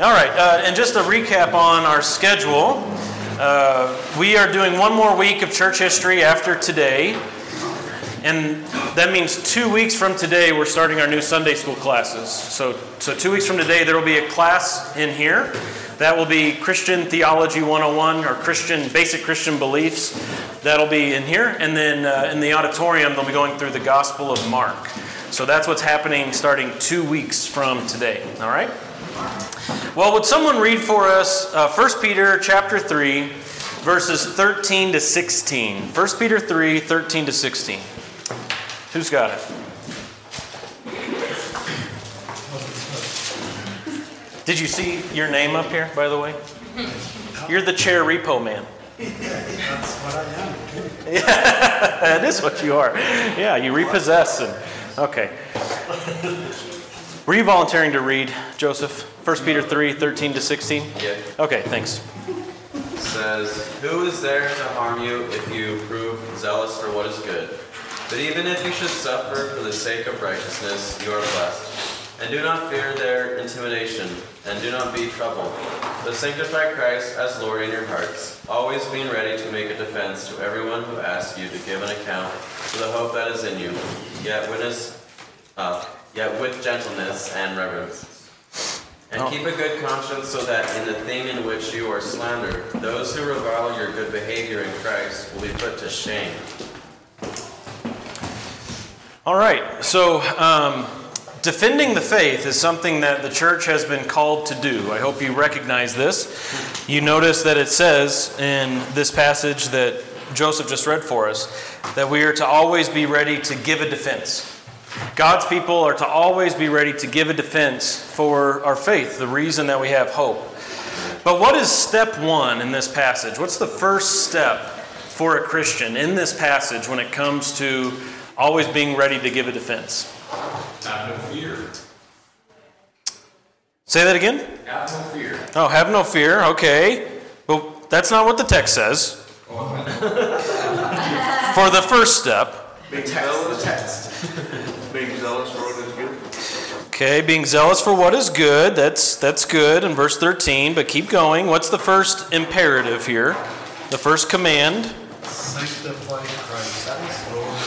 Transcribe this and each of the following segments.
All right, uh, and just a recap on our schedule. Uh, we are doing one more week of church history after today. And that means two weeks from today, we're starting our new Sunday school classes. So, so two weeks from today, there will be a class in here. That will be Christian Theology 101 or Christian Basic Christian Beliefs. That'll be in here. And then uh, in the auditorium, they'll be going through the Gospel of Mark. So that's what's happening starting two weeks from today. All right? Well, would someone read for us uh, 1 Peter chapter 3, verses 13 to 16? 1 Peter 3, 13 to 16. Who's got it? Did you see your name up here, by the way? You're the chair repo man. That's what I am. Yeah, that is what you are. Yeah, you repossess and okay. Were you volunteering to read, Joseph? 1 Peter 3, 13 to 16? Yeah. Okay, thanks. It says, Who is there to harm you if you prove zealous for what is good? But even if you should suffer for the sake of righteousness, you are blessed. And do not fear their intimidation, and do not be troubled. But sanctify Christ as Lord in your hearts, always being ready to make a defense to everyone who asks you to give an account for the hope that is in you, yet witness, uh, yet with gentleness and reverence. And Oh. keep a good conscience so that in the thing in which you are slandered, those who revile your good behavior in Christ will be put to shame. All right, so um, defending the faith is something that the church has been called to do. I hope you recognize this. You notice that it says in this passage that Joseph just read for us that we are to always be ready to give a defense. God's people are to always be ready to give a defense for our faith, the reason that we have hope. But what is step one in this passage? What's the first step for a Christian in this passage when it comes to always being ready to give a defense? Have no fear. Say that again? Have no fear. Oh, have no fear. Okay. Well, that's not what the text says. For the first step, Being zealous, being zealous for what is good. okay, being zealous for what is good. That's that's good in verse 13, but keep going. What's the first imperative here? The first command. Sanctify Christ as Lord.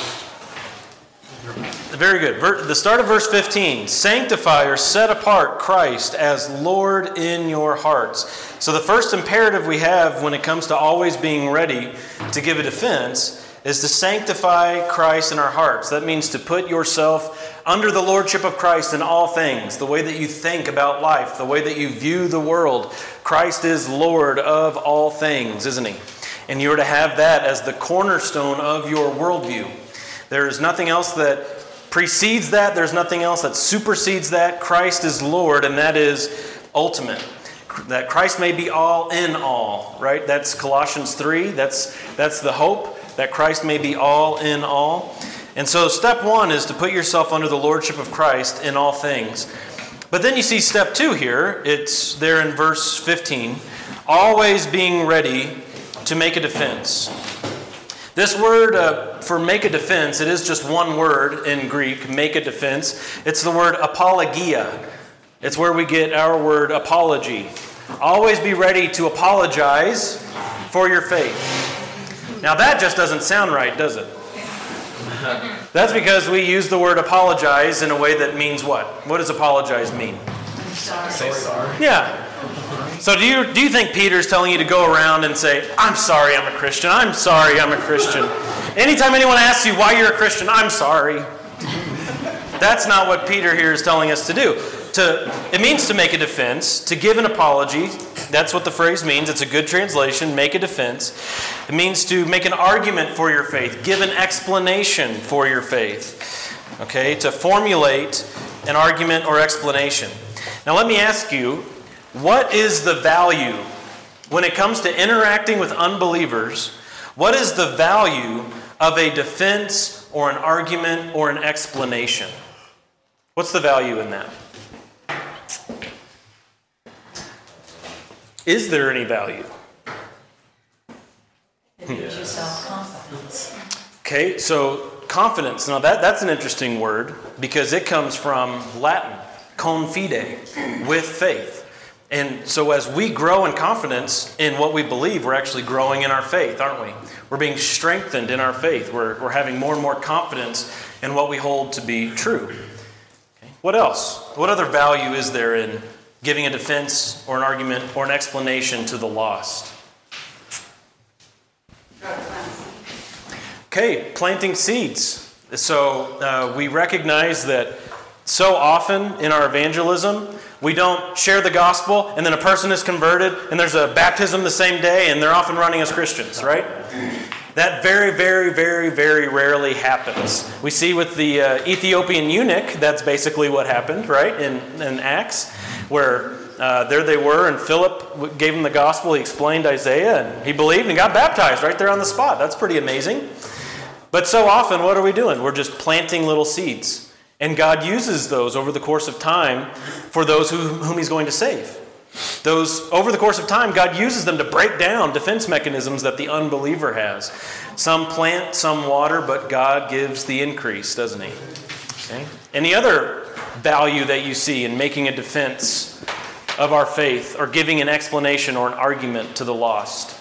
Very good. Ver- The start of verse 15 sanctify or set apart Christ as Lord in your hearts. So, the first imperative we have when it comes to always being ready to give a defense is to sanctify Christ in our hearts. That means to put yourself under the lordship of Christ in all things, the way that you think about life, the way that you view the world. Christ is Lord of all things, isn't He? And you are to have that as the cornerstone of your worldview. There is nothing else that precedes that, there's nothing else that supersedes that. Christ is Lord, and that is ultimate. That Christ may be all in all, right? That's Colossians 3. That's, that's the hope, that Christ may be all in all. And so, step one is to put yourself under the lordship of Christ in all things. But then you see step two here. It's there in verse 15. Always being ready to make a defense. This word uh, for make a defense, it is just one word in Greek, make a defense. It's the word apologia. It's where we get our word apology. Always be ready to apologize for your faith. Now, that just doesn't sound right, does it? That's because we use the word apologize in a way that means what? What does apologize mean? Sorry. Say sorry. Yeah. So do you do you think Peter's telling you to go around and say, "I'm sorry, I'm a Christian. I'm sorry, I'm a Christian." Anytime anyone asks you why you're a Christian, "I'm sorry." That's not what Peter here is telling us to do. To it means to make a defense, to give an apology. That's what the phrase means. It's a good translation, make a defense. It means to make an argument for your faith, give an explanation for your faith. Okay? To formulate an argument or explanation. Now let me ask you, what is the value when it comes to interacting with unbelievers? What is the value of a defense or an argument or an explanation? What's the value in that? Is there any value? It gives you self-confidence. Okay, so confidence. Now that, that's an interesting word because it comes from Latin, confide, with faith. And so, as we grow in confidence in what we believe, we're actually growing in our faith, aren't we? We're being strengthened in our faith. We're, we're having more and more confidence in what we hold to be true. Okay. What else? What other value is there in giving a defense or an argument or an explanation to the lost? Okay, planting seeds. So uh, we recognize that so often in our evangelism, we don't share the gospel and then a person is converted and there's a baptism the same day and they're off and running as Christians, right? That very, very, very, very rarely happens. We see with the uh, Ethiopian eunuch, that's basically what happened, right, in, in Acts, where uh, there they were, and Philip gave him the gospel. He explained Isaiah, and he believed and got baptized right there on the spot. That's pretty amazing. But so often, what are we doing? We're just planting little seeds. And God uses those over the course of time for those who, whom He's going to save. Those, over the course of time, God uses them to break down defense mechanisms that the unbeliever has. Some plant, some water, but God gives the increase, doesn't He? Okay? Any other value that you see in making a defense of our faith or giving an explanation or an argument to the lost?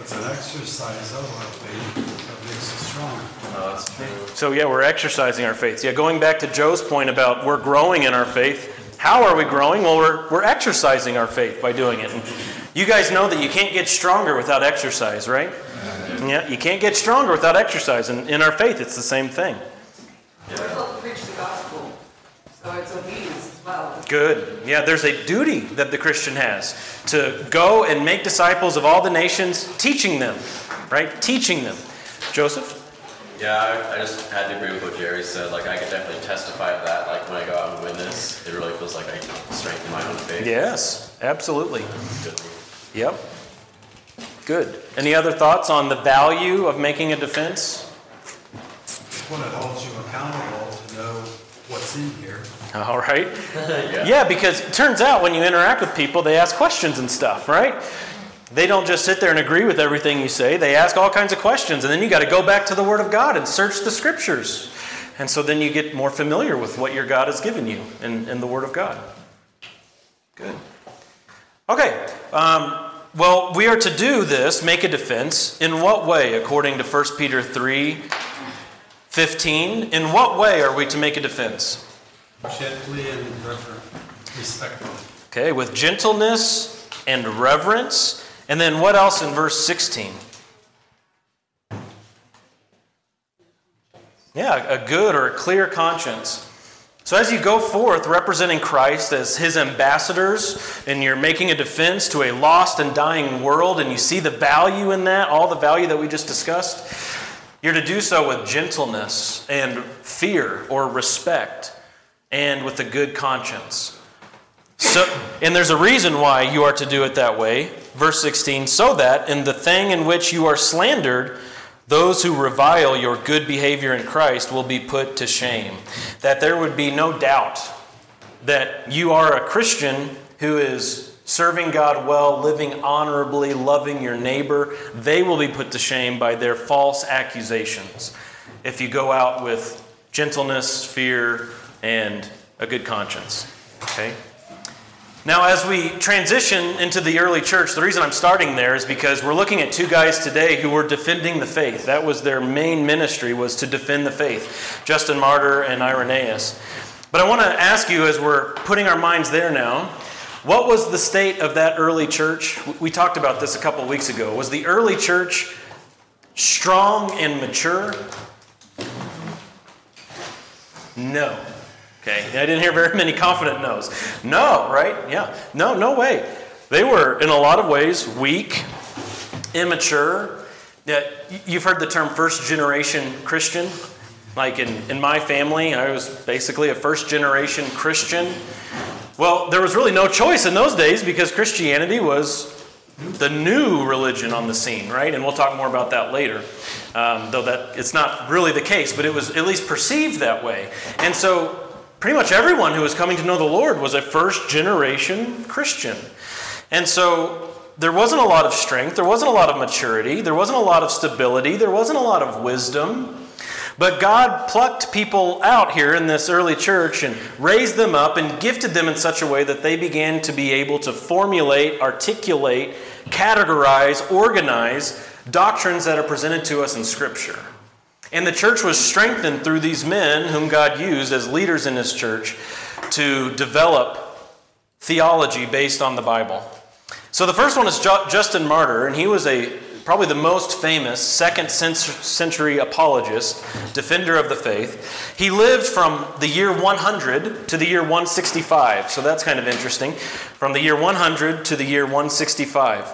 It's an exercise of our faith that makes us strong. That's true. So, yeah, we're exercising our faith. Yeah, going back to Joe's point about we're growing in our faith, how are we growing? Well, we're, we're exercising our faith by doing it. And you guys know that you can't get stronger without exercise, right? Yeah, you can't get stronger without exercise. And in our faith, it's the same thing. We're told to preach the gospel, so it's obedience as well. Good. Yeah, there's a duty that the Christian has to go and make disciples of all the nations, teaching them, right? Teaching them. Joseph? Yeah, I, I just had to agree with what Jerry said. Like, I could definitely testify to that. Like, when I go out and witness, it really feels like I strengthen my own faith. Yes, absolutely. Good. Yep. Good. Any other thoughts on the value of making a defense? When it holds you accountable to know what's in here. All right. Yeah. Yeah, because it turns out when you interact with people, they ask questions and stuff, right? They don't just sit there and agree with everything you say. They ask all kinds of questions, and then you got to go back to the Word of God and search the Scriptures. And so then you get more familiar with what your God has given you in, in the Word of God. Good. Okay. Um, well, we are to do this, make a defense. In what way, according to 1 Peter 3 15? In what way are we to make a defense? Gently and reverent, respectfully. Okay, with gentleness and reverence. And then what else in verse 16? Yeah, a good or a clear conscience. So as you go forth representing Christ as his ambassadors, and you're making a defense to a lost and dying world, and you see the value in that, all the value that we just discussed, you're to do so with gentleness and fear or respect, and with a good conscience. So, and there's a reason why you are to do it that way. Verse 16, so that in the thing in which you are slandered, those who revile your good behavior in Christ will be put to shame. That there would be no doubt that you are a Christian who is serving God well, living honorably, loving your neighbor. They will be put to shame by their false accusations if you go out with gentleness, fear, and a good conscience. Okay? Now, as we transition into the early church, the reason I'm starting there is because we're looking at two guys today who were defending the faith. That was their main ministry was to defend the faith, Justin Martyr and Irenaeus. But I want to ask you, as we're putting our minds there now, what was the state of that early church? We talked about this a couple weeks ago. Was the early church strong and mature? No. Okay, I didn't hear very many confident no's. No, right? Yeah. No, no way. They were, in a lot of ways, weak, immature. You've heard the term first generation Christian. Like in, in my family, I was basically a first generation Christian. Well, there was really no choice in those days because Christianity was the new religion on the scene, right? And we'll talk more about that later, um, though that it's not really the case, but it was at least perceived that way. And so, pretty much everyone who was coming to know the Lord was a first generation Christian. And so, there wasn't a lot of strength, there wasn't a lot of maturity, there wasn't a lot of stability, there wasn't a lot of wisdom. But God plucked people out here in this early church and raised them up and gifted them in such a way that they began to be able to formulate, articulate, categorize, organize doctrines that are presented to us in Scripture. And the church was strengthened through these men whom God used as leaders in His church to develop theology based on the Bible. So the first one is Justin Martyr, and he was a probably the most famous second century apologist, defender of the faith. He lived from the year 100 to the year 165, so that's kind of interesting. From the year 100 to the year 165.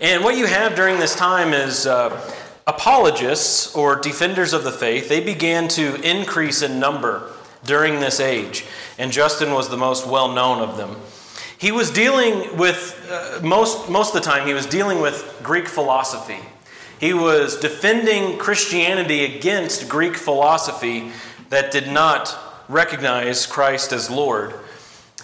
And what you have during this time is uh, apologists or defenders of the faith, they began to increase in number during this age, and Justin was the most well known of them. He was dealing with, uh, most, most of the time, he was dealing with Greek philosophy. He was defending Christianity against Greek philosophy that did not recognize Christ as Lord.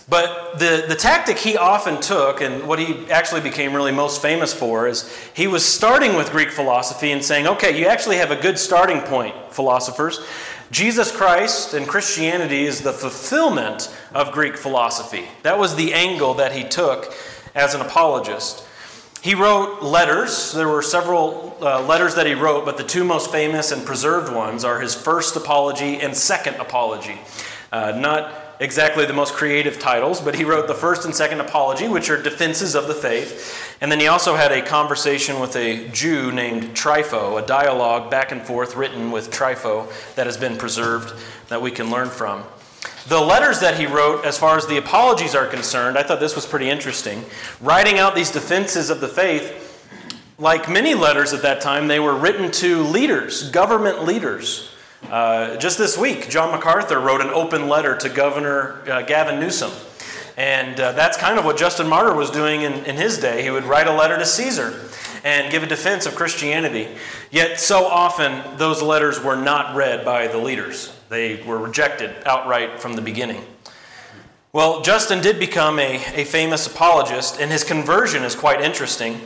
But the, the tactic he often took, and what he actually became really most famous for, is he was starting with Greek philosophy and saying, okay, you actually have a good starting point, philosophers. Jesus Christ and Christianity is the fulfillment of Greek philosophy. That was the angle that he took as an apologist. He wrote letters. There were several uh, letters that he wrote, but the two most famous and preserved ones are his first apology and second apology. Uh, not exactly the most creative titles, but he wrote the first and second apology, which are defenses of the faith. And then he also had a conversation with a Jew named Trypho, a dialogue back and forth written with Trypho that has been preserved that we can learn from. The letters that he wrote, as far as the apologies are concerned, I thought this was pretty interesting. Writing out these defenses of the faith, like many letters at that time, they were written to leaders, government leaders. Uh, just this week, John MacArthur wrote an open letter to Governor uh, Gavin Newsom. And uh, that's kind of what Justin Martyr was doing in, in his day. He would write a letter to Caesar and give a defense of Christianity. Yet, so often, those letters were not read by the leaders, they were rejected outright from the beginning. Well, Justin did become a, a famous apologist, and his conversion is quite interesting.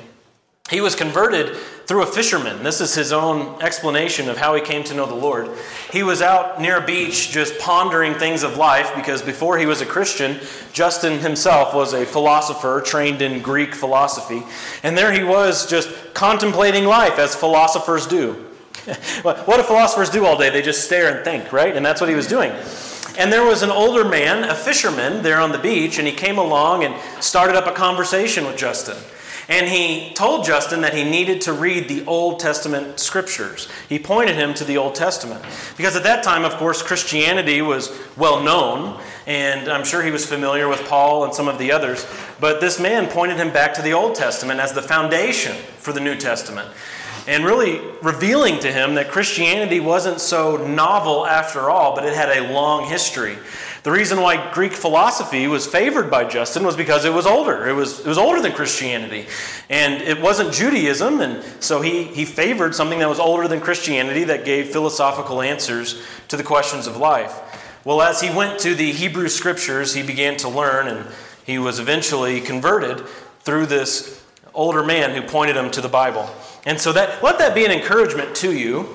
He was converted through a fisherman. This is his own explanation of how he came to know the Lord. He was out near a beach just pondering things of life because before he was a Christian, Justin himself was a philosopher trained in Greek philosophy. And there he was just contemplating life as philosophers do. what do philosophers do all day? They just stare and think, right? And that's what he was doing. And there was an older man, a fisherman, there on the beach, and he came along and started up a conversation with Justin. And he told Justin that he needed to read the Old Testament scriptures. He pointed him to the Old Testament. Because at that time, of course, Christianity was well known, and I'm sure he was familiar with Paul and some of the others. But this man pointed him back to the Old Testament as the foundation for the New Testament. And really revealing to him that Christianity wasn't so novel after all, but it had a long history. The reason why Greek philosophy was favored by Justin was because it was older. It was, it was older than Christianity. And it wasn't Judaism, and so he, he favored something that was older than Christianity that gave philosophical answers to the questions of life. Well, as he went to the Hebrew scriptures, he began to learn, and he was eventually converted through this older man who pointed him to the Bible. And so that let that be an encouragement to you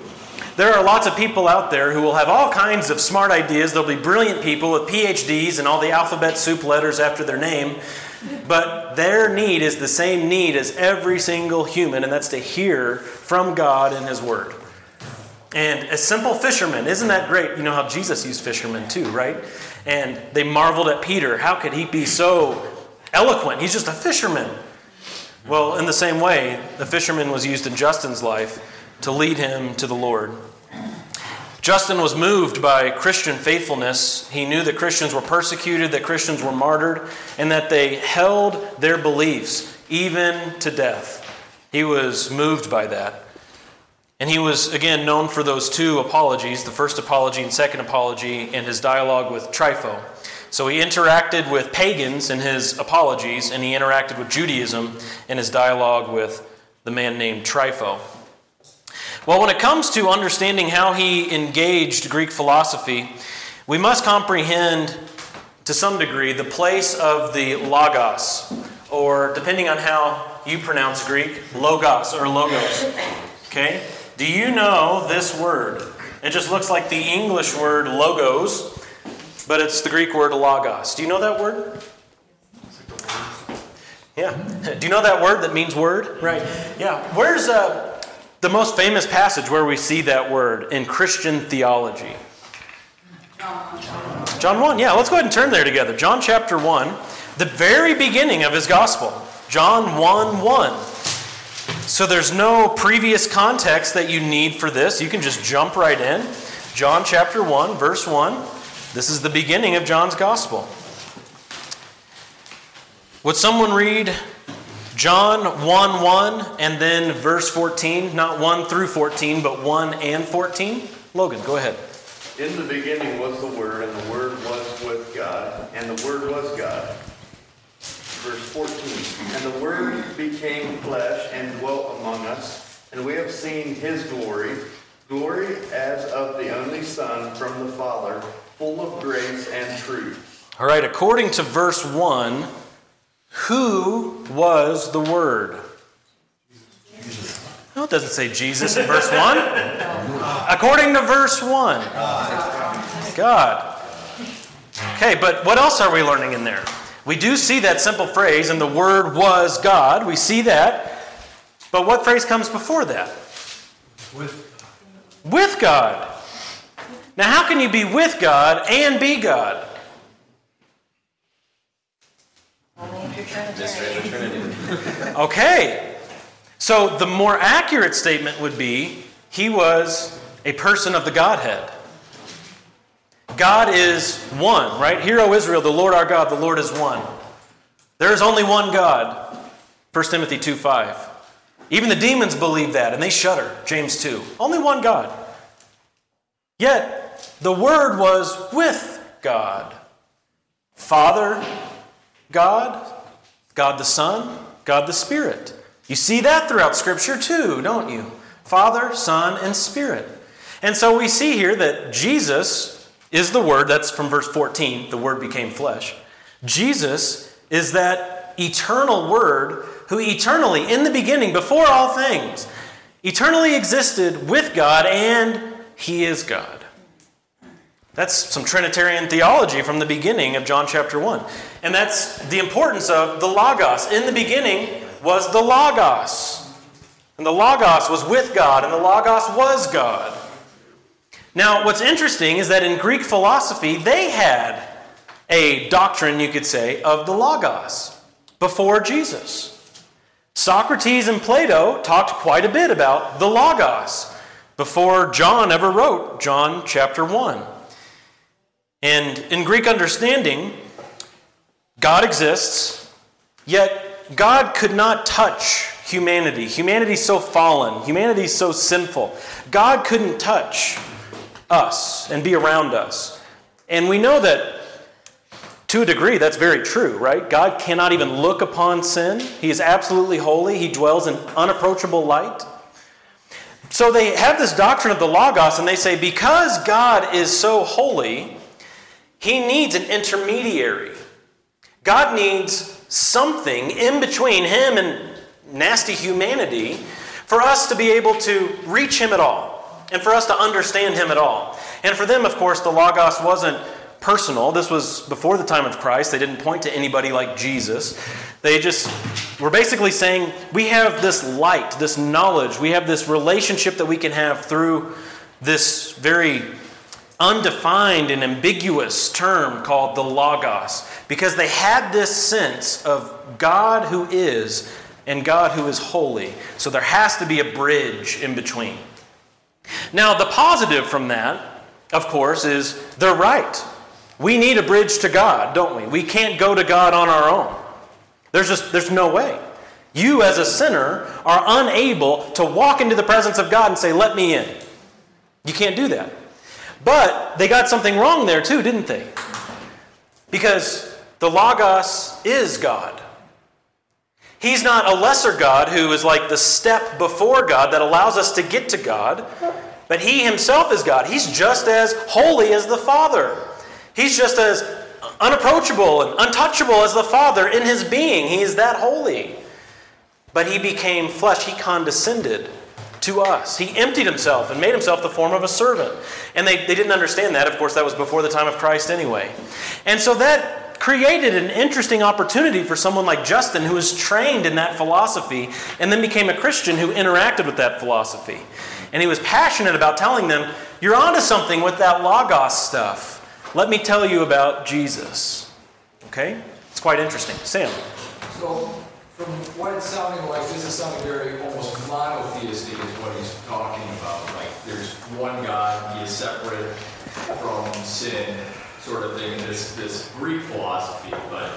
there are lots of people out there who will have all kinds of smart ideas. There'll be brilliant people with PhDs and all the alphabet soup letters after their name. But their need is the same need as every single human, and that's to hear from God and His Word. And a simple fisherman, isn't that great? You know how Jesus used fishermen too, right? And they marveled at Peter. How could he be so eloquent? He's just a fisherman. Well, in the same way, the fisherman was used in Justin's life to lead him to the Lord. Justin was moved by Christian faithfulness. He knew that Christians were persecuted, that Christians were martyred, and that they held their beliefs even to death. He was moved by that. And he was, again, known for those two apologies the first apology and second apology in his dialogue with Trypho. So he interacted with pagans in his apologies, and he interacted with Judaism in his dialogue with the man named Trypho. Well, when it comes to understanding how he engaged Greek philosophy, we must comprehend to some degree the place of the logos, or depending on how you pronounce Greek, logos or logos. Okay? Do you know this word? It just looks like the English word logos, but it's the Greek word logos. Do you know that word? Yeah. Do you know that word that means word? Right. Yeah. Where's uh, the most famous passage where we see that word in Christian theology? John 1. Yeah, let's go ahead and turn there together. John chapter 1, the very beginning of his gospel. John 1 1. So there's no previous context that you need for this. You can just jump right in. John chapter 1, verse 1. This is the beginning of John's gospel. Would someone read John 1 1 and then verse 14? Not 1 through 14, but 1 and 14? Logan, go ahead. In the beginning was the Word, and the Word was with God, and the Word was God. Verse 14. And the Word became flesh and dwelt among us, and we have seen his glory, glory as of the only Son from the Father, full of grace and truth. All right, according to verse 1, who was the Word? No, it doesn't say Jesus in verse 1. According to verse 1, God. Okay, but what else are we learning in there? We do see that simple phrase, and the Word was God. We see that. But what phrase comes before that? With, With God. Now, how can you be with God and be God? Only if you're Mystery of the Trinity. Okay. So the more accurate statement would be he was a person of the Godhead. God is one, right? Hear, O Israel, the Lord our God, the Lord is one. There is only one God. 1 Timothy 2 5. Even the demons believe that and they shudder. James 2. Only one God. Yet the Word was with God. Father, God, God the Son, God the Spirit. You see that throughout Scripture too, don't you? Father, Son, and Spirit. And so we see here that Jesus is the Word. That's from verse 14. The Word became flesh. Jesus is that eternal Word who eternally, in the beginning, before all things, eternally existed with God and He is God. That's some Trinitarian theology from the beginning of John chapter 1. And that's the importance of the Logos. In the beginning was the Logos. And the Logos was with God, and the Logos was God. Now, what's interesting is that in Greek philosophy, they had a doctrine, you could say, of the Logos before Jesus. Socrates and Plato talked quite a bit about the Logos before John ever wrote John chapter 1. And in Greek understanding, God exists, yet God could not touch humanity. Humanity's so fallen, humanity's so sinful. God couldn't touch us and be around us. And we know that to a degree that's very true, right? God cannot even look upon sin. He is absolutely holy, He dwells in unapproachable light. So they have this doctrine of the Logos, and they say because God is so holy, he needs an intermediary. God needs something in between him and nasty humanity for us to be able to reach him at all and for us to understand him at all. And for them, of course, the Logos wasn't personal. This was before the time of Christ. They didn't point to anybody like Jesus. They just were basically saying, We have this light, this knowledge, we have this relationship that we can have through this very undefined and ambiguous term called the Logos because they had this sense of God who is and God who is holy. So there has to be a bridge in between. Now, the positive from that, of course, is they're right. We need a bridge to God, don't we? We can't go to God on our own. There's just there's no way. You as a sinner are unable to walk into the presence of God and say, "Let me in." You can't do that. But they got something wrong there too, didn't they? Because the Logos is God. He's not a lesser God who is like the step before God that allows us to get to God, but He Himself is God. He's just as holy as the Father. He's just as unapproachable and untouchable as the Father in His being. He is that holy. But He became flesh, He condescended to us. He emptied himself and made himself the form of a servant. And they, they didn't understand that. Of course, that was before the time of Christ anyway. And so that created an interesting opportunity for someone like Justin, who was trained in that philosophy and then became a Christian who interacted with that philosophy. And he was passionate about telling them, You're onto something with that Logos stuff. Let me tell you about Jesus. Okay? It's quite interesting. Sam. So, from what it's sounding like, this is sounding very almost monotheistic is what he's talking about. Like, there's one God, he is separate from sin, sort of thing, this, this Greek philosophy. But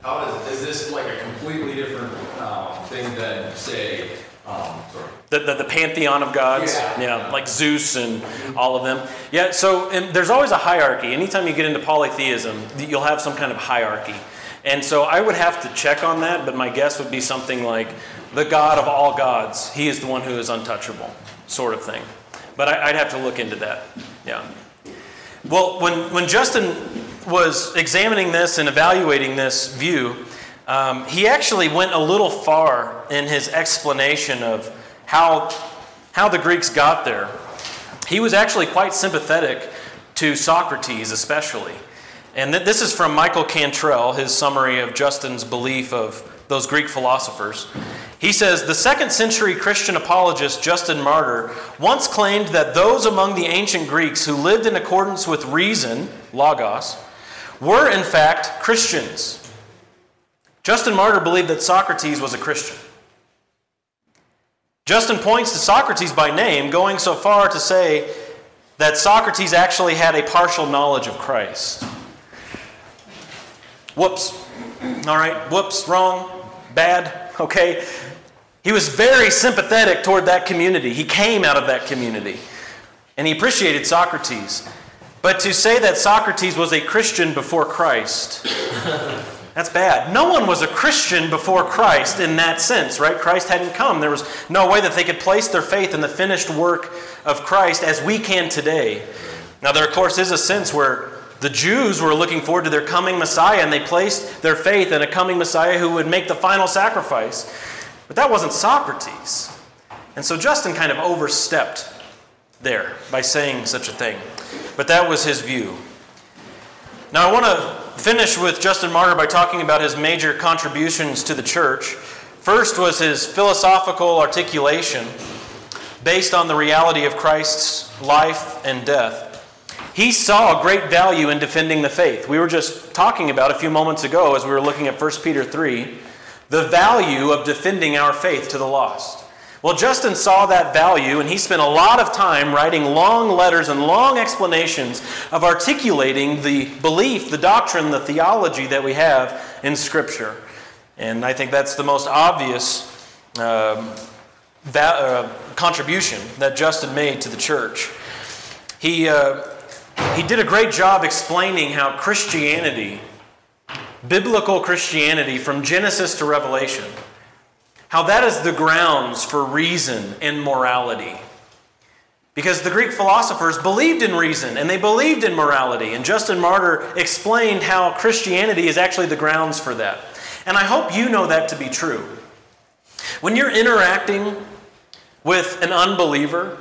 how does, is this like a completely different um, thing than, say, um, The, the, the pantheon of gods, Yeah. like Zeus and all of them. Yeah, so and there's always a hierarchy. Anytime you get into polytheism, you'll have some kind of hierarchy. And so I would have to check on that, but my guess would be something like the God of all gods, he is the one who is untouchable, sort of thing. But I, I'd have to look into that. Yeah. Well, when, when Justin was examining this and evaluating this view, um, he actually went a little far in his explanation of how, how the Greeks got there. He was actually quite sympathetic to Socrates, especially. And th- this is from Michael Cantrell, his summary of Justin's belief of those Greek philosophers. He says the second century Christian apologist Justin Martyr once claimed that those among the ancient Greeks who lived in accordance with reason, logos, were in fact Christians. Justin Martyr believed that Socrates was a Christian. Justin points to Socrates by name, going so far to say that Socrates actually had a partial knowledge of Christ. Whoops. All right, whoops, wrong, bad, okay? He was very sympathetic toward that community. He came out of that community. And he appreciated Socrates. But to say that Socrates was a Christian before Christ, that's bad. No one was a Christian before Christ in that sense, right? Christ hadn't come. There was no way that they could place their faith in the finished work of Christ as we can today. Now, there, of course, is a sense where the Jews were looking forward to their coming Messiah and they placed their faith in a coming Messiah who would make the final sacrifice. But that wasn't Socrates. And so Justin kind of overstepped there by saying such a thing. But that was his view. Now, I want to finish with Justin Martyr by talking about his major contributions to the church. First was his philosophical articulation based on the reality of Christ's life and death. He saw great value in defending the faith. We were just talking about a few moments ago as we were looking at 1 Peter 3 the value of defending our faith to the lost. Well, Justin saw that value, and he spent a lot of time writing long letters and long explanations of articulating the belief, the doctrine, the theology that we have in Scripture. And I think that's the most obvious um, uh, contribution that Justin made to the church. He, uh, he did a great job explaining how Christianity, biblical Christianity from Genesis to Revelation, how that is the grounds for reason and morality. Because the Greek philosophers believed in reason and they believed in morality. And Justin Martyr explained how Christianity is actually the grounds for that. And I hope you know that to be true. When you're interacting with an unbeliever,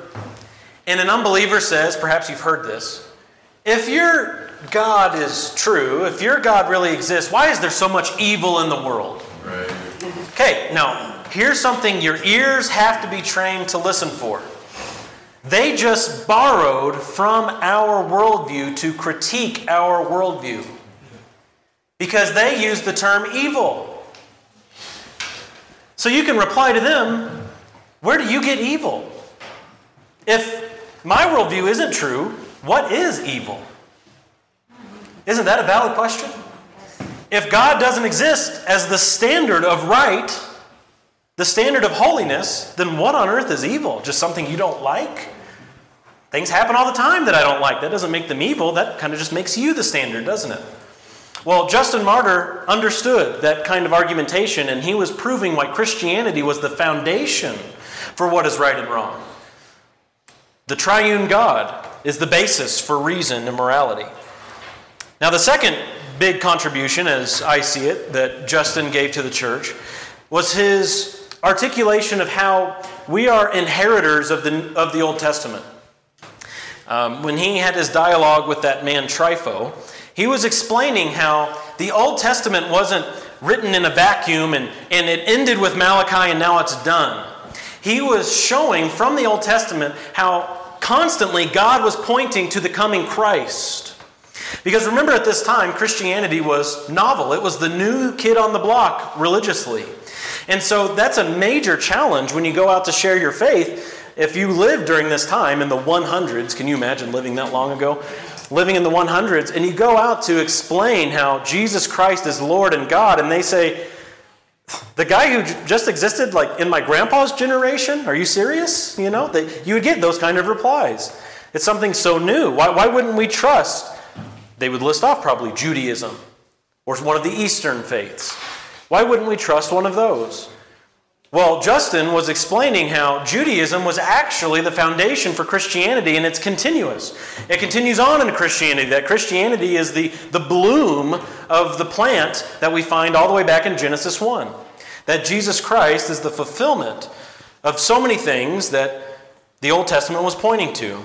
and an unbeliever says, perhaps you've heard this, if your God is true, if your God really exists, why is there so much evil in the world? Right. Okay, now, here's something your ears have to be trained to listen for. They just borrowed from our worldview to critique our worldview because they use the term evil. So you can reply to them, where do you get evil? If my worldview isn't true, what is evil? Isn't that a valid question? If God doesn't exist as the standard of right, the standard of holiness, then what on earth is evil? Just something you don't like? Things happen all the time that I don't like. That doesn't make them evil. That kind of just makes you the standard, doesn't it? Well, Justin Martyr understood that kind of argumentation, and he was proving why Christianity was the foundation for what is right and wrong. The triune God is the basis for reason and morality. Now, the second big contribution, as I see it, that Justin gave to the church was his articulation of how we are inheritors of the, of the Old Testament. Um, when he had his dialogue with that man Trypho, he was explaining how the Old Testament wasn't written in a vacuum and, and it ended with Malachi and now it's done. He was showing from the Old Testament how constantly God was pointing to the coming Christ. Because remember, at this time, Christianity was novel. It was the new kid on the block religiously. And so that's a major challenge when you go out to share your faith. If you lived during this time in the 100s, can you imagine living that long ago? Living in the 100s, and you go out to explain how Jesus Christ is Lord and God, and they say, the guy who j- just existed like in my grandpa's generation, are you serious? You know, they, you would get those kind of replies. It's something so new. Why, why wouldn't we trust? They would list off probably Judaism or one of the Eastern faiths. Why wouldn't we trust one of those? Well, Justin was explaining how Judaism was actually the foundation for Christianity and it's continuous. It continues on in Christianity, that Christianity is the, the bloom of the plant that we find all the way back in Genesis 1. That Jesus Christ is the fulfillment of so many things that the Old Testament was pointing to.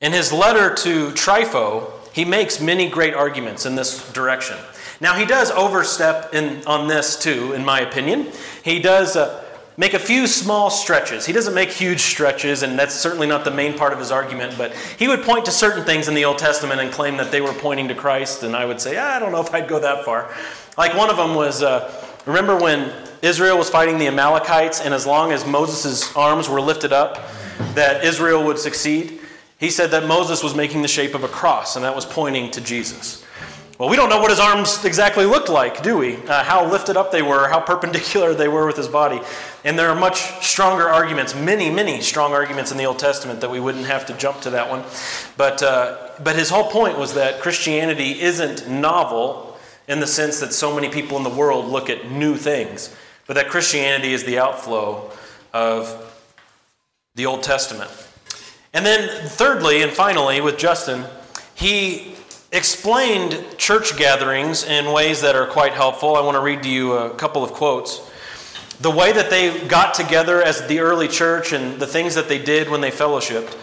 In his letter to Trypho, he makes many great arguments in this direction. Now, he does overstep in, on this too, in my opinion. He does uh, make a few small stretches. He doesn't make huge stretches, and that's certainly not the main part of his argument, but he would point to certain things in the Old Testament and claim that they were pointing to Christ, and I would say, I don't know if I'd go that far. Like one of them was uh, remember when Israel was fighting the Amalekites, and as long as Moses' arms were lifted up, that Israel would succeed? He said that Moses was making the shape of a cross, and that was pointing to Jesus. Well, we don't know what his arms exactly looked like, do we? Uh, how lifted up they were, how perpendicular they were with his body. And there are much stronger arguments, many, many strong arguments in the Old Testament that we wouldn't have to jump to that one. But, uh, but his whole point was that Christianity isn't novel in the sense that so many people in the world look at new things, but that Christianity is the outflow of the Old Testament. And then, thirdly and finally, with Justin, he explained church gatherings in ways that are quite helpful. I want to read to you a couple of quotes. The way that they got together as the early church and the things that they did when they fellowshipped.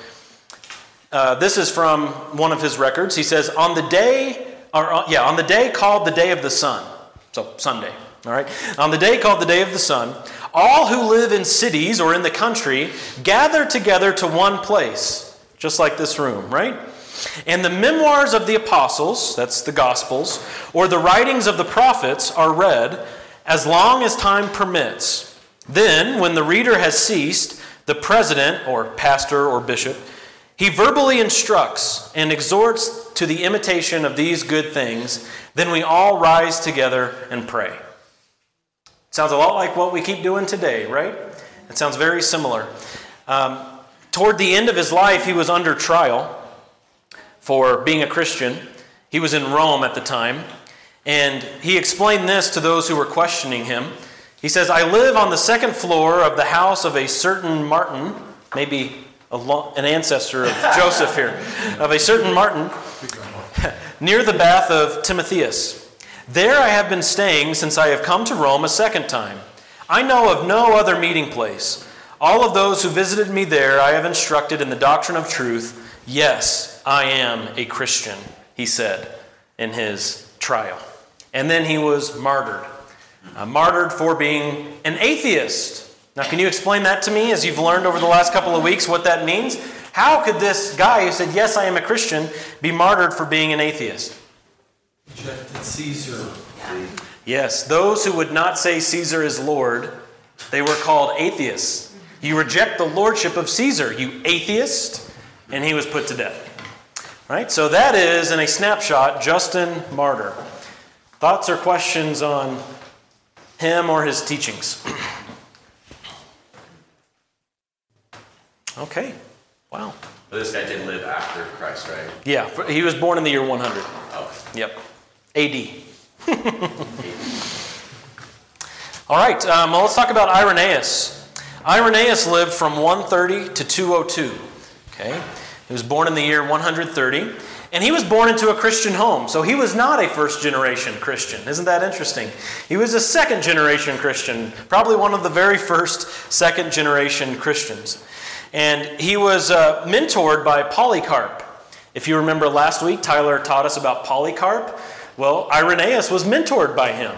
Uh, this is from one of his records. He says, "On the day, or uh, yeah, on the day called the day of the sun, so Sunday, all right. On the day called the day of the sun, all who live in cities or in the country gather together to one place, just like this room, right? And the memoirs of the apostles, that's the Gospels, or the writings of the prophets are read as long as time permits. Then, when the reader has ceased, the president, or pastor, or bishop, he verbally instructs and exhorts to the imitation of these good things. Then we all rise together and pray. Sounds a lot like what we keep doing today, right? It sounds very similar. Um, toward the end of his life, he was under trial for being a Christian. He was in Rome at the time. And he explained this to those who were questioning him. He says, I live on the second floor of the house of a certain Martin, maybe lo- an ancestor of Joseph here, of a certain Martin, near the bath of Timotheus. There I have been staying since I have come to Rome a second time. I know of no other meeting place. All of those who visited me there I have instructed in the doctrine of truth. Yes, I am a Christian, he said in his trial. And then he was martyred. Uh, martyred for being an atheist. Now, can you explain that to me as you've learned over the last couple of weeks what that means? How could this guy who said, Yes, I am a Christian, be martyred for being an atheist? Rejected Caesar. Yes, those who would not say Caesar is Lord, they were called atheists. You reject the lordship of Caesar, you atheist, and he was put to death. Right? So that is, in a snapshot, Justin Martyr. Thoughts or questions on him or his teachings? okay. Wow. But this guy did live after Christ, right? Yeah, he was born in the year 100. Oh. Yep. AD. All right, um, well, let's talk about Irenaeus. Irenaeus lived from 130 to 202. Okay, he was born in the year 130, And he was born into a Christian home, so he was not a first generation Christian. Isn't that interesting? He was a second generation Christian, probably one of the very first second generation Christians. And he was uh, mentored by Polycarp. If you remember last week, Tyler taught us about Polycarp. Well, Irenaeus was mentored by him.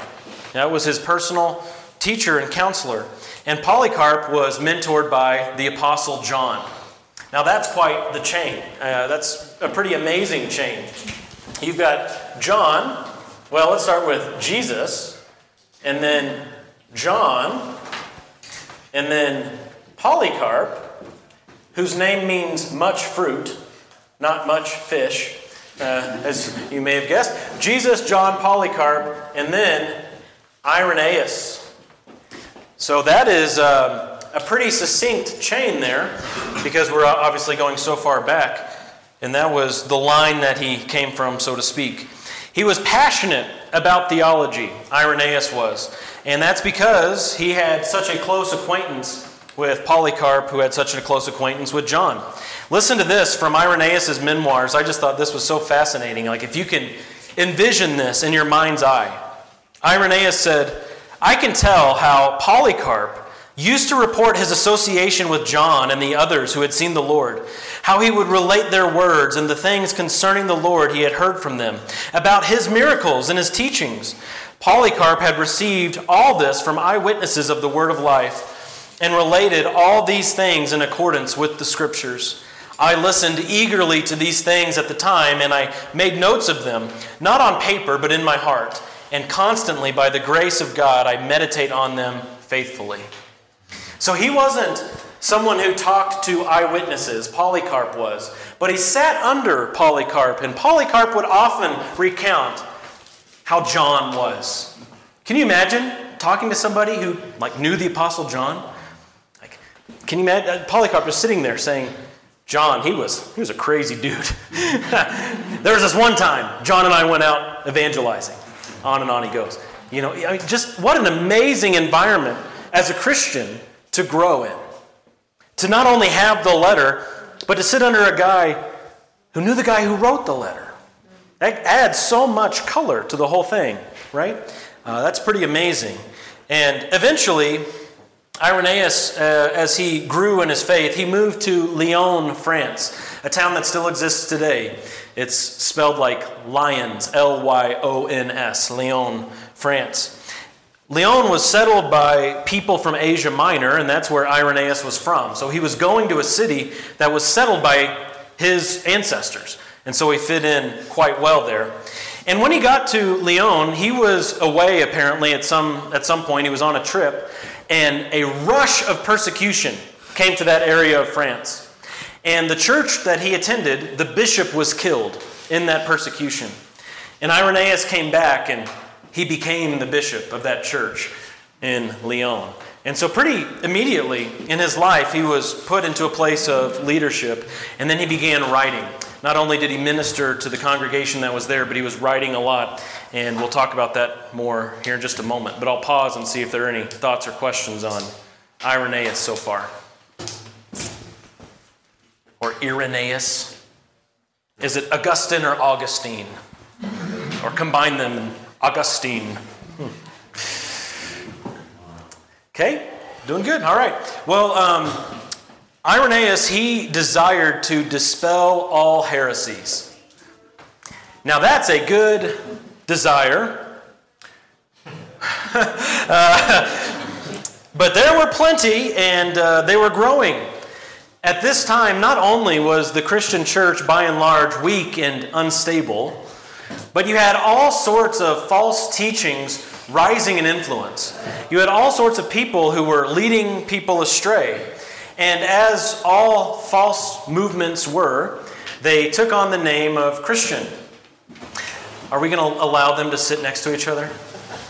That was his personal teacher and counselor. And Polycarp was mentored by the Apostle John. Now, that's quite the chain. Uh, that's a pretty amazing chain. You've got John, well, let's start with Jesus, and then John, and then Polycarp, whose name means much fruit, not much fish, uh, as you may have guessed. Jesus, John, Polycarp, and then Irenaeus. So that is um, a pretty succinct chain there because we're obviously going so far back. And that was the line that he came from, so to speak. He was passionate about theology, Irenaeus was. And that's because he had such a close acquaintance with Polycarp, who had such a close acquaintance with John. Listen to this from Irenaeus' memoirs. I just thought this was so fascinating. Like, if you can envision this in your mind's eye. Irenaeus said, I can tell how Polycarp used to report his association with John and the others who had seen the Lord, how he would relate their words and the things concerning the Lord he had heard from them, about his miracles and his teachings. Polycarp had received all this from eyewitnesses of the word of life and related all these things in accordance with the scriptures. I listened eagerly to these things at the time, and I made notes of them, not on paper, but in my heart. And constantly, by the grace of God, I meditate on them faithfully. So he wasn't someone who talked to eyewitnesses, Polycarp was, but he sat under Polycarp, and Polycarp would often recount how John was. Can you imagine talking to somebody who like knew the apostle John? Like, can you imagine uh, Polycarp just sitting there saying, John, he was he was a crazy dude. there was this one time John and I went out evangelizing. On and on he goes. You know, I mean, just what an amazing environment as a Christian to grow in. To not only have the letter, but to sit under a guy who knew the guy who wrote the letter. That adds so much color to the whole thing, right? Uh, that's pretty amazing. And eventually, Irenaeus, uh, as he grew in his faith, he moved to Lyon, France, a town that still exists today. It's spelled like lions, L Y O N S, Lyon, France. Lyon was settled by people from Asia Minor, and that's where Irenaeus was from. So he was going to a city that was settled by his ancestors. And so he fit in quite well there. And when he got to Lyon, he was away apparently at some, at some point. He was on a trip, and a rush of persecution came to that area of France. And the church that he attended, the bishop was killed in that persecution. And Irenaeus came back and he became the bishop of that church in Lyon. And so, pretty immediately in his life, he was put into a place of leadership, and then he began writing. Not only did he minister to the congregation that was there, but he was writing a lot. And we'll talk about that more here in just a moment. But I'll pause and see if there are any thoughts or questions on Irenaeus so far. Or Irenaeus. Is it Augustine or Augustine? Or combine them Augustine. Okay, doing good. All right. Well, um, Irenaeus, he desired to dispel all heresies. Now, that's a good desire. uh, but there were plenty, and uh, they were growing. At this time, not only was the Christian church by and large weak and unstable, but you had all sorts of false teachings rising in influence. You had all sorts of people who were leading people astray. And as all false movements were, they took on the name of Christian. Are we going to allow them to sit next to each other?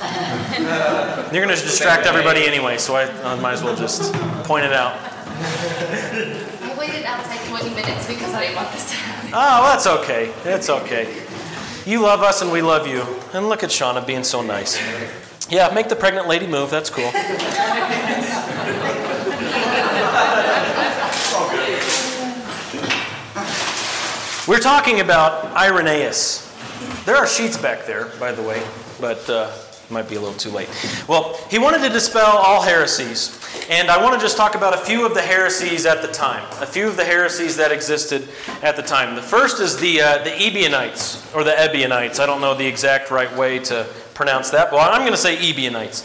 You're going to distract everybody anyway, so I, I might as well just point it out. I waited outside 20 minutes because I didn't want this to happen. Oh, that's okay. It's okay. You love us and we love you. And look at Shauna being so nice. Yeah, make the pregnant lady move. That's cool. We're talking about Irenaeus. There are sheets back there, by the way, but uh, might be a little too late. Well, he wanted to dispel all heresies, and I want to just talk about a few of the heresies at the time, a few of the heresies that existed at the time. The first is the uh, the Ebionites or the Ebionites. I don't know the exact right way to pronounce that. but I'm going to say Ebionites.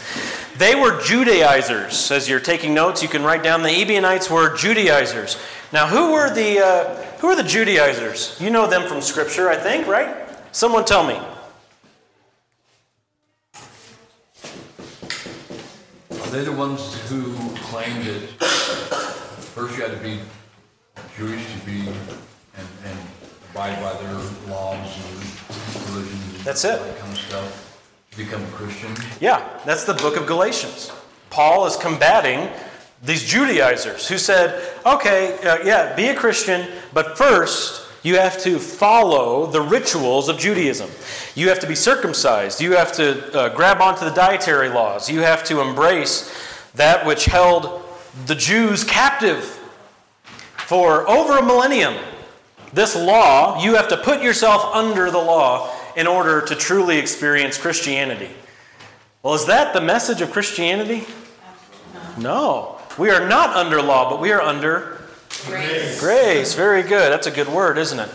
They were Judaizers. As you're taking notes, you can write down the Ebionites were Judaizers. Now, who were the uh, who are the Judaizers? You know them from Scripture, I think, right? Someone tell me. Are they the ones who claim that first you had to be Jewish to be and, and abide by their laws and religions? That's it. That kind of stuff, to become a Christian? Yeah, that's the book of Galatians. Paul is combating these Judaizers who said, okay, uh, yeah, be a Christian, but first you have to follow the rituals of Judaism. You have to be circumcised. You have to uh, grab onto the dietary laws. You have to embrace that which held the Jews captive for over a millennium. This law, you have to put yourself under the law in order to truly experience Christianity. Well, is that the message of Christianity? No. We are not under law, but we are under Grace. Grace, very good. That's a good word, isn't it?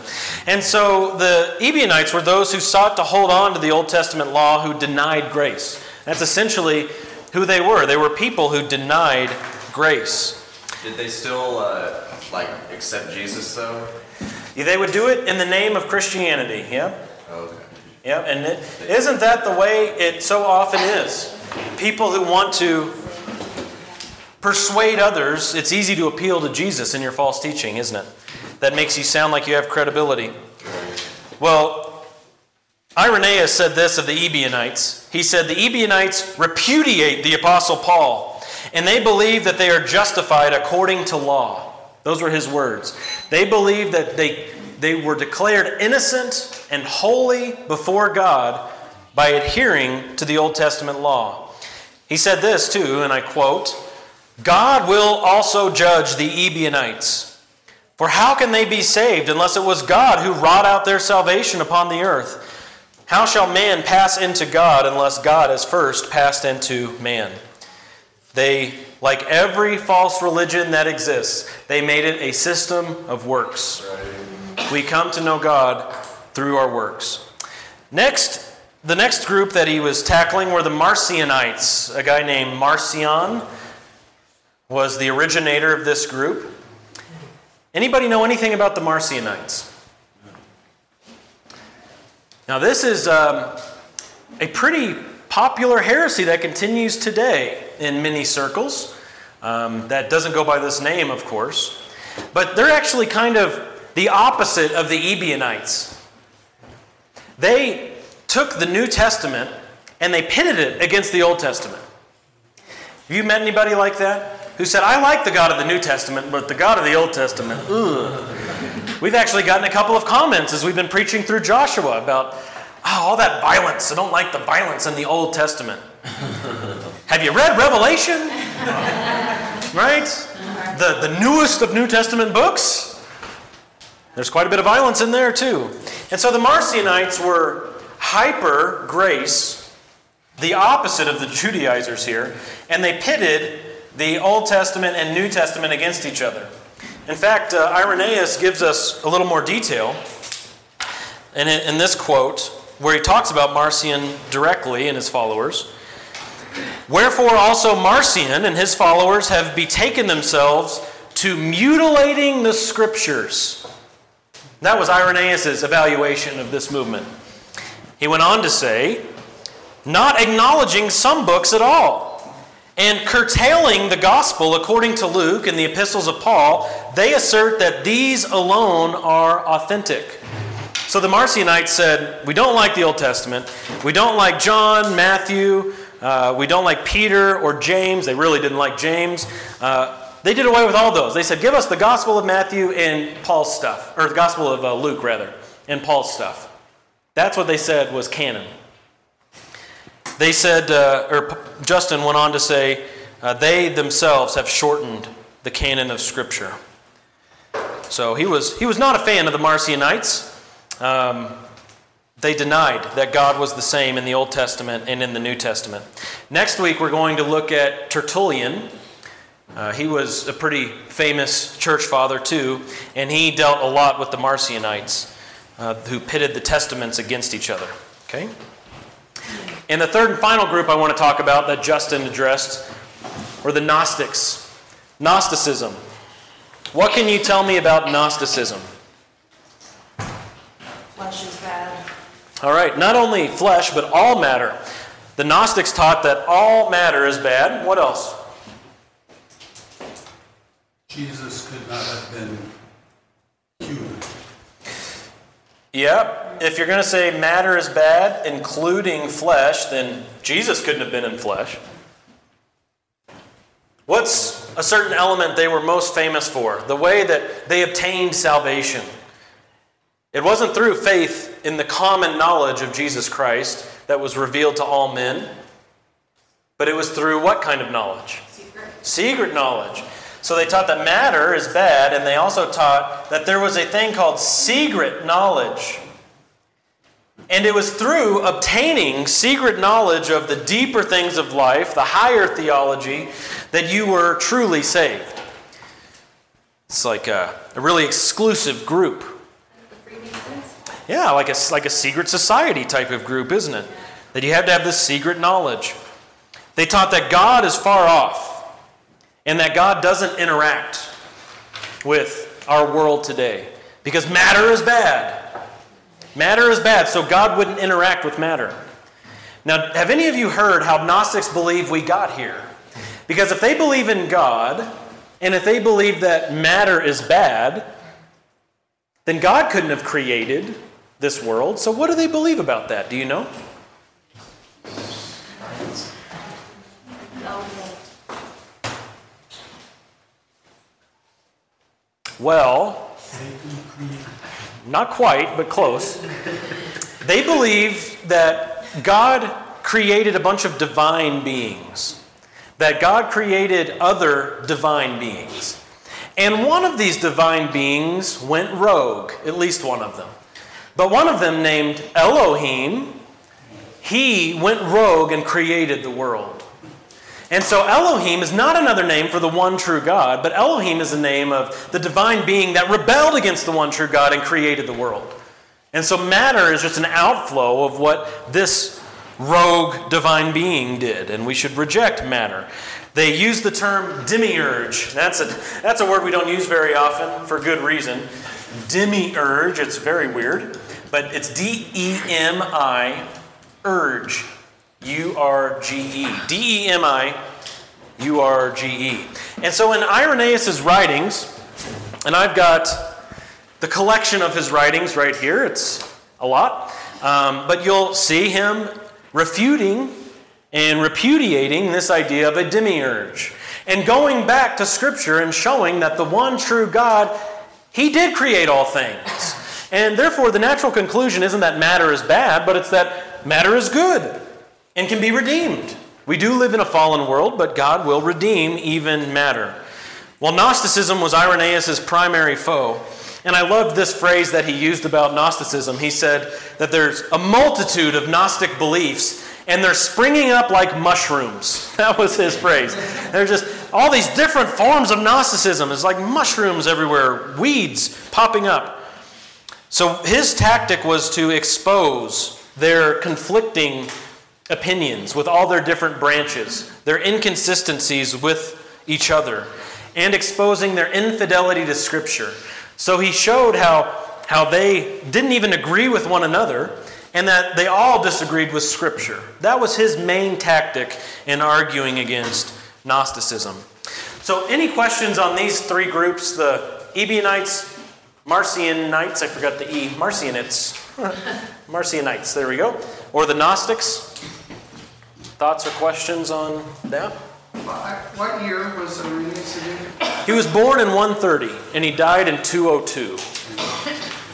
And so the Ebionites were those who sought to hold on to the Old Testament law who denied grace. That's essentially who they were. They were people who denied grace. Did they still uh, like accept Jesus though? They would do it in the name of Christianity, yeah? Okay. Yeah, and it, isn't that the way it so often is? People who want to persuade others, it's easy to appeal to Jesus in your false teaching, isn't it? That makes you sound like you have credibility. Well, Irenaeus said this of the Ebionites. He said, The Ebionites repudiate the Apostle Paul, and they believe that they are justified according to law. Those were his words. They believe that they, they were declared innocent and holy before God by adhering to the Old Testament law. He said this too, and I quote God will also judge the Ebionites. For how can they be saved unless it was God who wrought out their salvation upon the earth? How shall man pass into God unless God has first passed into man? They, like every false religion that exists, they made it a system of works. We come to know God through our works. Next, the next group that he was tackling were the Marcionites. A guy named Marcion was the originator of this group. Anybody know anything about the Marcionites? Now, this is um, a pretty popular heresy that continues today in many circles. Um, that doesn't go by this name, of course. But they're actually kind of the opposite of the Ebionites. They took the New Testament and they pitted it against the Old Testament. Have you met anybody like that? Who said, I like the God of the New Testament, but the God of the Old Testament, ugh. We've actually gotten a couple of comments as we've been preaching through Joshua about, oh, all that violence. I don't like the violence in the Old Testament. Have you read Revelation? right? The, the newest of New Testament books? There's quite a bit of violence in there, too. And so the Marcionites were hyper grace, the opposite of the Judaizers here, and they pitted the Old Testament and New Testament against each other. In fact, uh, Irenaeus gives us a little more detail in, in this quote where he talks about Marcion directly and his followers. Wherefore also Marcion and his followers have betaken themselves to mutilating the scriptures. That was Irenaeus' evaluation of this movement. He went on to say, not acknowledging some books at all, and curtailing the gospel according to Luke and the epistles of Paul, they assert that these alone are authentic. So the Marcionites said, We don't like the Old Testament. We don't like John, Matthew. Uh, we don't like Peter or James. They really didn't like James. Uh, they did away with all those. They said, Give us the Gospel of Matthew and Paul's stuff, or the Gospel of uh, Luke, rather, and Paul's stuff. That's what they said was canon. They said, uh, or Justin went on to say, uh, they themselves have shortened the canon of Scripture. So he was, he was not a fan of the Marcionites. Um, they denied that God was the same in the Old Testament and in the New Testament. Next week, we're going to look at Tertullian. Uh, he was a pretty famous church father, too, and he dealt a lot with the Marcionites uh, who pitted the testaments against each other. Okay? And the third and final group I want to talk about that Justin addressed were the Gnostics. Gnosticism. What can you tell me about Gnosticism? Flesh is bad. All right, not only flesh, but all matter. The Gnostics taught that all matter is bad. What else? Jesus could not have been human. Yep. If you're going to say matter is bad, including flesh, then Jesus couldn't have been in flesh. What's a certain element they were most famous for? The way that they obtained salvation. It wasn't through faith in the common knowledge of Jesus Christ that was revealed to all men, but it was through what kind of knowledge? Secret. Secret knowledge. So they taught that matter is bad, and they also taught that there was a thing called secret knowledge. And it was through obtaining secret knowledge of the deeper things of life, the higher theology, that you were truly saved. It's like a, a really exclusive group. Yeah, like a, like a secret society type of group, isn't it? That you have to have this secret knowledge. They taught that God is far off and that God doesn't interact with our world today because matter is bad. Matter is bad, so God wouldn't interact with matter. Now, have any of you heard how Gnostics believe we got here? Because if they believe in God, and if they believe that matter is bad, then God couldn't have created this world. So, what do they believe about that? Do you know? Well, not quite, but close. They believe that God created a bunch of divine beings, that God created other divine beings. And one of these divine beings went rogue, at least one of them. But one of them, named Elohim, he went rogue and created the world. And so Elohim is not another name for the one true God, but Elohim is the name of the divine being that rebelled against the one true God and created the world. And so matter is just an outflow of what this rogue divine being did, and we should reject matter. They use the term demiurge. That's a, that's a word we don't use very often for good reason. Demiurge, it's very weird, but it's D E M I, urge. U R G E. D E M I, U R G E. And so in Irenaeus' writings, and I've got the collection of his writings right here, it's a lot, um, but you'll see him refuting and repudiating this idea of a demiurge and going back to Scripture and showing that the one true God, he did create all things. And therefore, the natural conclusion isn't that matter is bad, but it's that matter is good and can be redeemed. We do live in a fallen world, but God will redeem even matter. Well, Gnosticism was Irenaeus' primary foe. And I loved this phrase that he used about Gnosticism. He said that there's a multitude of Gnostic beliefs, and they're springing up like mushrooms. That was his phrase. There's just all these different forms of Gnosticism. It's like mushrooms everywhere, weeds popping up. So his tactic was to expose their conflicting opinions with all their different branches, their inconsistencies with each other, and exposing their infidelity to Scripture. So he showed how, how they didn't even agree with one another and that they all disagreed with Scripture. That was his main tactic in arguing against Gnosticism. So, any questions on these three groups the Ebionites, Marcionites, I forgot the E, Marcionites, Marcionites, there we go, or the Gnostics? Thoughts or questions on that? What year was Aurelius again? He was born in 130 and he died in 202.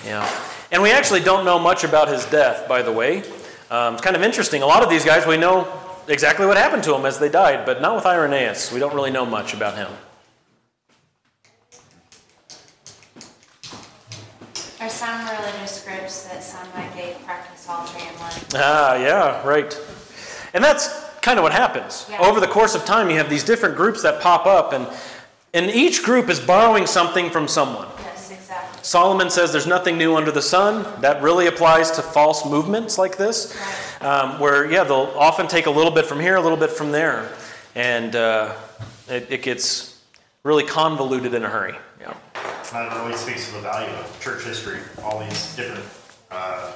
Yeah. And we actually don't know much about his death, by the way. Um, it's kind of interesting. A lot of these guys, we know exactly what happened to them as they died, but not with Irenaeus. We don't really know much about him. Are some religious groups that some I gave practice all three in one? Ah, yeah, right. And that's kind of what happens. Yeah. Over the course of time, you have these different groups that pop up, and, and each group is borrowing something from someone. Yes, exactly. Solomon says there's nothing new under the sun. That really applies to false movements like this, um, where, yeah, they'll often take a little bit from here, a little bit from there, and uh, it, it gets really convoluted in a hurry. Yeah. That really speaks to the value of church history. All these different uh,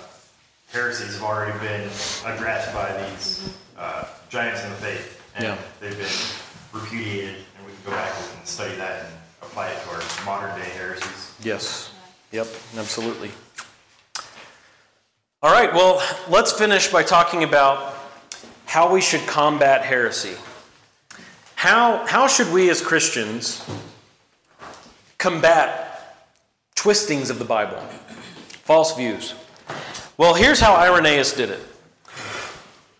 heresies have already been addressed by these uh, giants in the faith, and Yeah. they've been repudiated. And we can go back and study that and apply it to our modern day heresies. Yes. Yep, absolutely. All right, well, let's finish by talking about how we should combat heresy. How, how should we as Christians combat twistings of the Bible, false views? Well, here's how Irenaeus did it.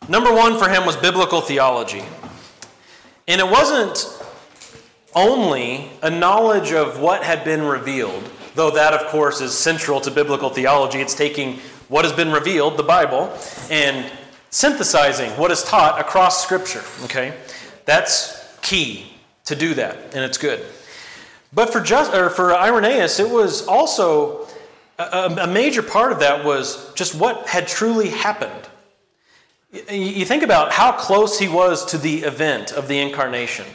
Number one for him was biblical theology. And it wasn't only a knowledge of what had been revealed, though that, of course, is central to biblical theology. It's taking what has been revealed, the Bible, and synthesizing what is taught across Scripture. Okay? That's key to do that, and it's good. But for, just, or for Irenaeus, it was also a, a major part of that was just what had truly happened. You think about how close he was to the event of the incarnation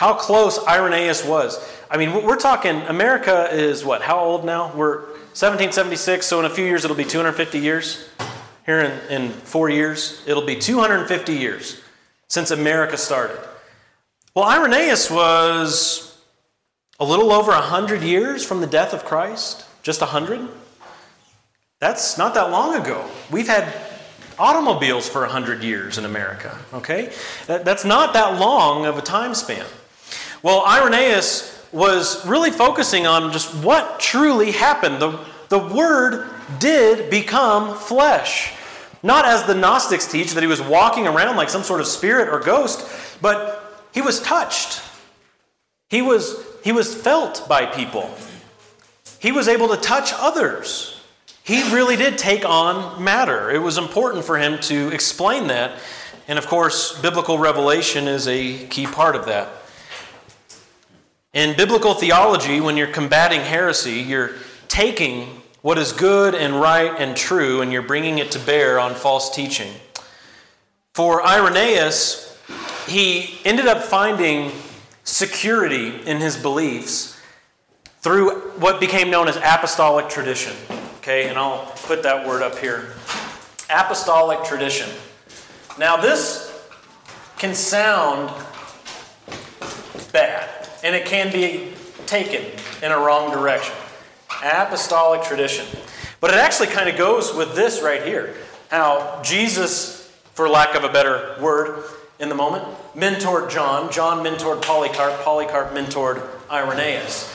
how close Irenaeus was. I mean, we're talking, America is what, how old now? We're 1776, so in a few years it'll be 250 years. Here in, in four years, it'll be 250 years since America started. Well, Irenaeus was a little over 100 years from the death of Christ, just 100. That's not that long ago. We've had automobiles for 100 years in America, okay? That, that's not that long of a time span. Well, Irenaeus was really focusing on just what truly happened. The, the Word did become flesh. Not as the Gnostics teach, that he was walking around like some sort of spirit or ghost, but he was touched. He was, he was felt by people. He was able to touch others. He really did take on matter. It was important for him to explain that. And of course, biblical revelation is a key part of that. In biblical theology, when you're combating heresy, you're taking what is good and right and true and you're bringing it to bear on false teaching. For Irenaeus, he ended up finding security in his beliefs through what became known as apostolic tradition. Okay, and I'll put that word up here. Apostolic tradition. Now, this can sound bad, and it can be taken in a wrong direction. Apostolic tradition. But it actually kind of goes with this right here. How Jesus, for lack of a better word in the moment, mentored John. John mentored Polycarp. Polycarp mentored Irenaeus.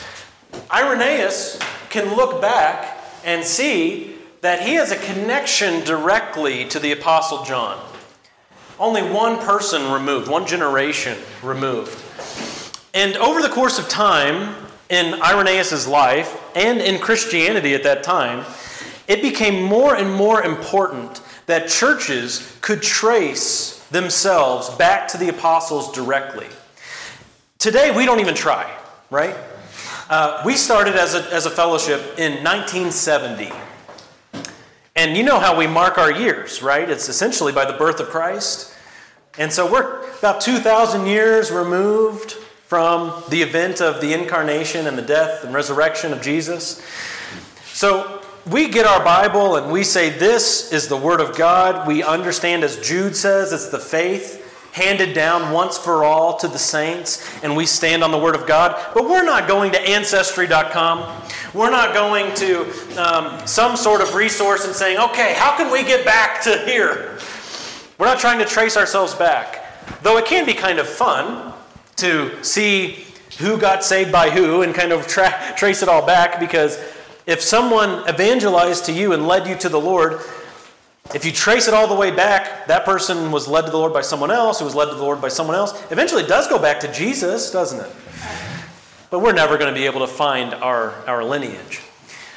Irenaeus can look back and see that he has a connection directly to the Apostle John. Only one person removed, one generation removed. And over the course of time, in Irenaeus' life and in Christianity at that time, it became more and more important that churches could trace themselves back to the apostles directly. Today, we don't even try, right? Uh, we started as a, as a fellowship in 1970. And you know how we mark our years, right? It's essentially by the birth of Christ. And so we're about 2,000 years removed from the event of the incarnation and the death and resurrection of Jesus. So we get our Bible and we say, This is the Word of God. We understand, as Jude says, it's the faith handed down once for all to the saints, and we stand on the Word of God. But we're not going to Ancestry.com. We're not going to um, some sort of resource and saying, okay, how can we get back to here? We're not trying to trace ourselves back. Though it can be kind of fun to see who got saved by who and kind of tra- trace it all back because if someone evangelized to you and led you to the Lord, if you trace it all the way back, that person was led to the Lord by someone else, who was led to the Lord by someone else. Eventually, it does go back to Jesus, doesn't it? But we're never going to be able to find our, our lineage.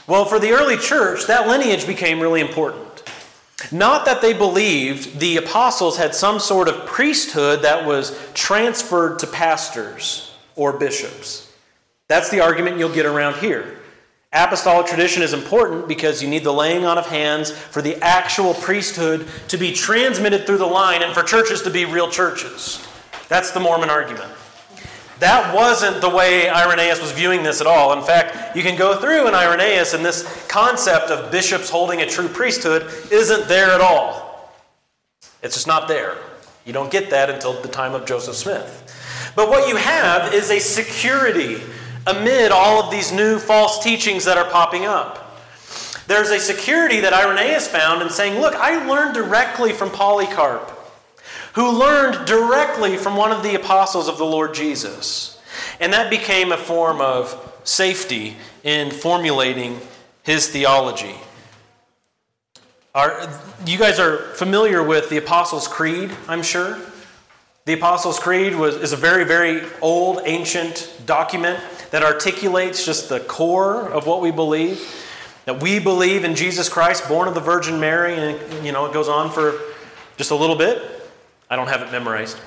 Well, for the early church, that lineage became really important. Not that they believed the apostles had some sort of priesthood that was transferred to pastors or bishops. That's the argument you'll get around here. Apostolic tradition is important because you need the laying on of hands for the actual priesthood to be transmitted through the line and for churches to be real churches. That's the Mormon argument. That wasn't the way Irenaeus was viewing this at all. In fact, you can go through in Irenaeus, and this concept of bishops holding a true priesthood isn't there at all. It's just not there. You don't get that until the time of Joseph Smith. But what you have is a security amid all of these new false teachings that are popping up. There's a security that Irenaeus found in saying, Look, I learned directly from Polycarp who learned directly from one of the apostles of the Lord Jesus. And that became a form of safety in formulating his theology. Are, you guys are familiar with the Apostles' Creed, I'm sure? The Apostles' Creed was, is a very, very old, ancient document that articulates just the core of what we believe. That we believe in Jesus Christ, born of the Virgin Mary, and you know, it goes on for just a little bit. I don't have it memorized.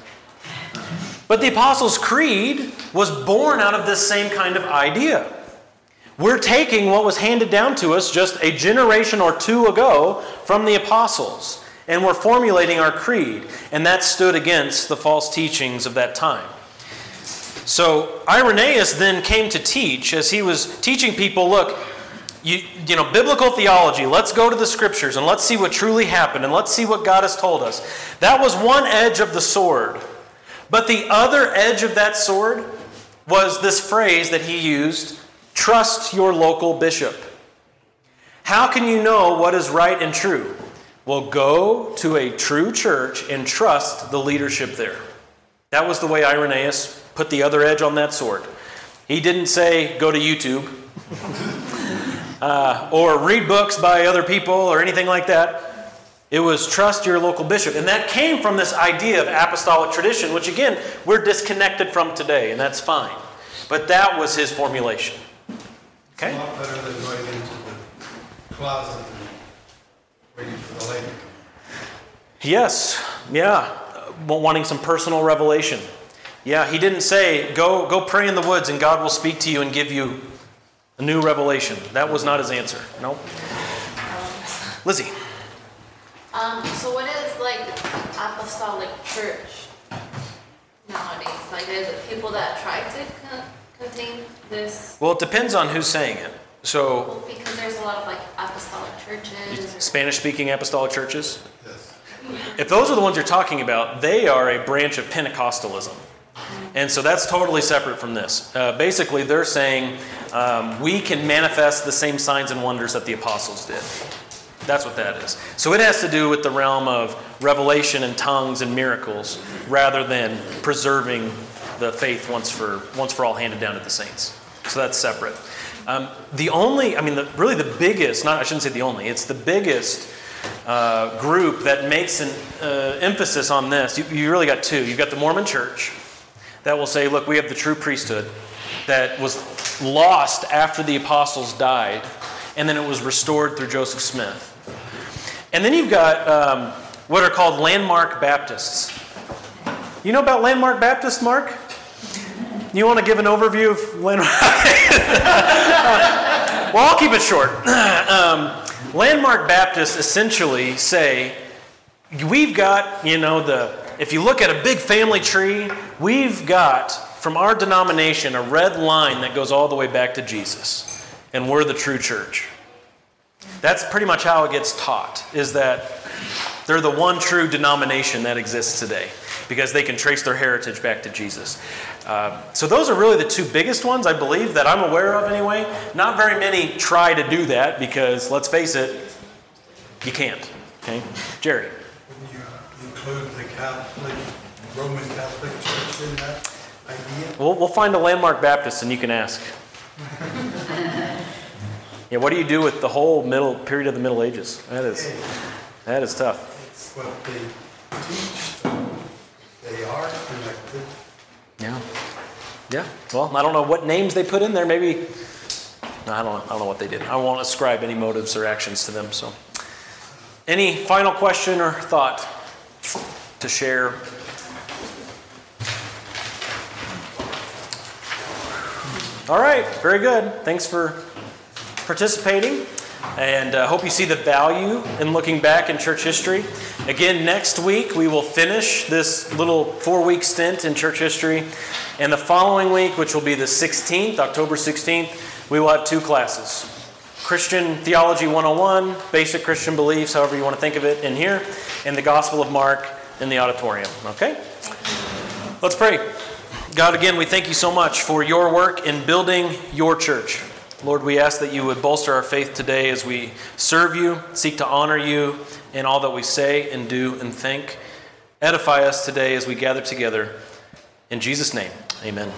But the Apostles' Creed was born out of this same kind of idea. We're taking what was handed down to us just a generation or two ago from the apostles, and we're formulating our creed, and that stood against the false teachings of that time. So Irenaeus then came to teach as he was teaching people look, you, you know, biblical theology, let's go to the scriptures and let's see what truly happened and let's see what God has told us. That was one edge of the sword. But the other edge of that sword was this phrase that he used trust your local bishop. How can you know what is right and true? Well, go to a true church and trust the leadership there. That was the way Irenaeus put the other edge on that sword. He didn't say, go to YouTube. uh, or read books by other people or anything like that. It was trust your local bishop. And that came from this idea of apostolic tradition, which again, we're disconnected from today, and that's fine. But that was his formulation. Okay? It's a lot better than going into the closet waiting for the lady. Yes, yeah. Wanting some personal revelation. Yeah, he didn't say, go, go pray in the woods and God will speak to you and give you a new revelation. That was not his answer. No. Lizzie. Um, so what is like apostolic church nowadays? Like, is it people that try to con- contain this? Well, it depends on who's saying it. So, because there's a lot of like apostolic churches. Spanish speaking apostolic churches, Yes. if those are the ones you're talking about, they are a branch of Pentecostalism. And so that's totally separate from this. Uh, basically, they're saying um, we can manifest the same signs and wonders that the apostles did. That's what that is. So it has to do with the realm of revelation and tongues and miracles rather than preserving the faith once for, once for all handed down to the saints. So that's separate. Um, the only, I mean, the, really the biggest, not, I shouldn't say the only, it's the biggest uh, group that makes an uh, emphasis on this. You, you really got two. You've got the Mormon church that will say, look, we have the true priesthood that was lost after the apostles died, and then it was restored through Joseph Smith. And then you've got um, what are called landmark Baptists. You know about landmark Baptists, Mark? You want to give an overview of landmark? well, I'll keep it short. Um, landmark Baptists essentially say we've got, you know, the if you look at a big family tree, we've got from our denomination a red line that goes all the way back to Jesus, and we're the true church. That's pretty much how it gets taught. Is that they're the one true denomination that exists today because they can trace their heritage back to Jesus. Uh, so those are really the two biggest ones, I believe, that I'm aware of anyway. Not very many try to do that because, let's face it, you can't. Okay, Jerry. Wouldn't you include the Catholic, Roman Catholic Church in that idea? We'll, we'll find a landmark Baptist and you can ask. yeah, what do you do with the whole middle period of the Middle Ages? That is that is tough. It's what they teach. They are connected. Yeah. Yeah. Well, I don't know what names they put in there. Maybe I don't know. I don't know what they did. I won't ascribe any motives or actions to them. So, Any final question or thought to share? All right, very good. Thanks for participating. And uh, hope you see the value in looking back in church history. Again, next week we will finish this little four week stint in church history. And the following week, which will be the 16th, October 16th, we will have two classes Christian Theology 101, Basic Christian Beliefs, however you want to think of it, in here, and the Gospel of Mark in the auditorium. Okay? Let's pray. God, again, we thank you so much for your work in building your church. Lord, we ask that you would bolster our faith today as we serve you, seek to honor you in all that we say and do and think. Edify us today as we gather together. In Jesus' name, amen.